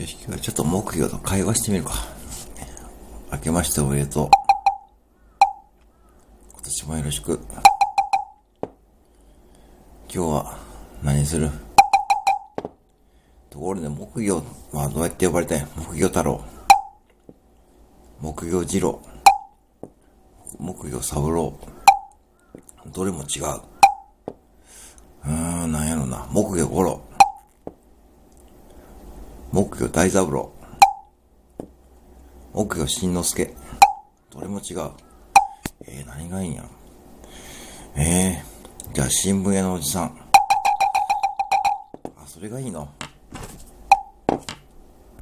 よし、今日はちょっと木魚と会話してみるか。明けましておめでとう。今年もよろしく。今日は何する？ところで木魚はどうやって呼ばれたん木魚太郎。木魚次郎。木魚三郎。どれも違う。うーん、なんやろな。木魚五郎。木魚大三郎。木魚新之助。どれも違う。えー、何がいいんや。えー、じゃあ新聞屋のおじさん。あ、それがいいの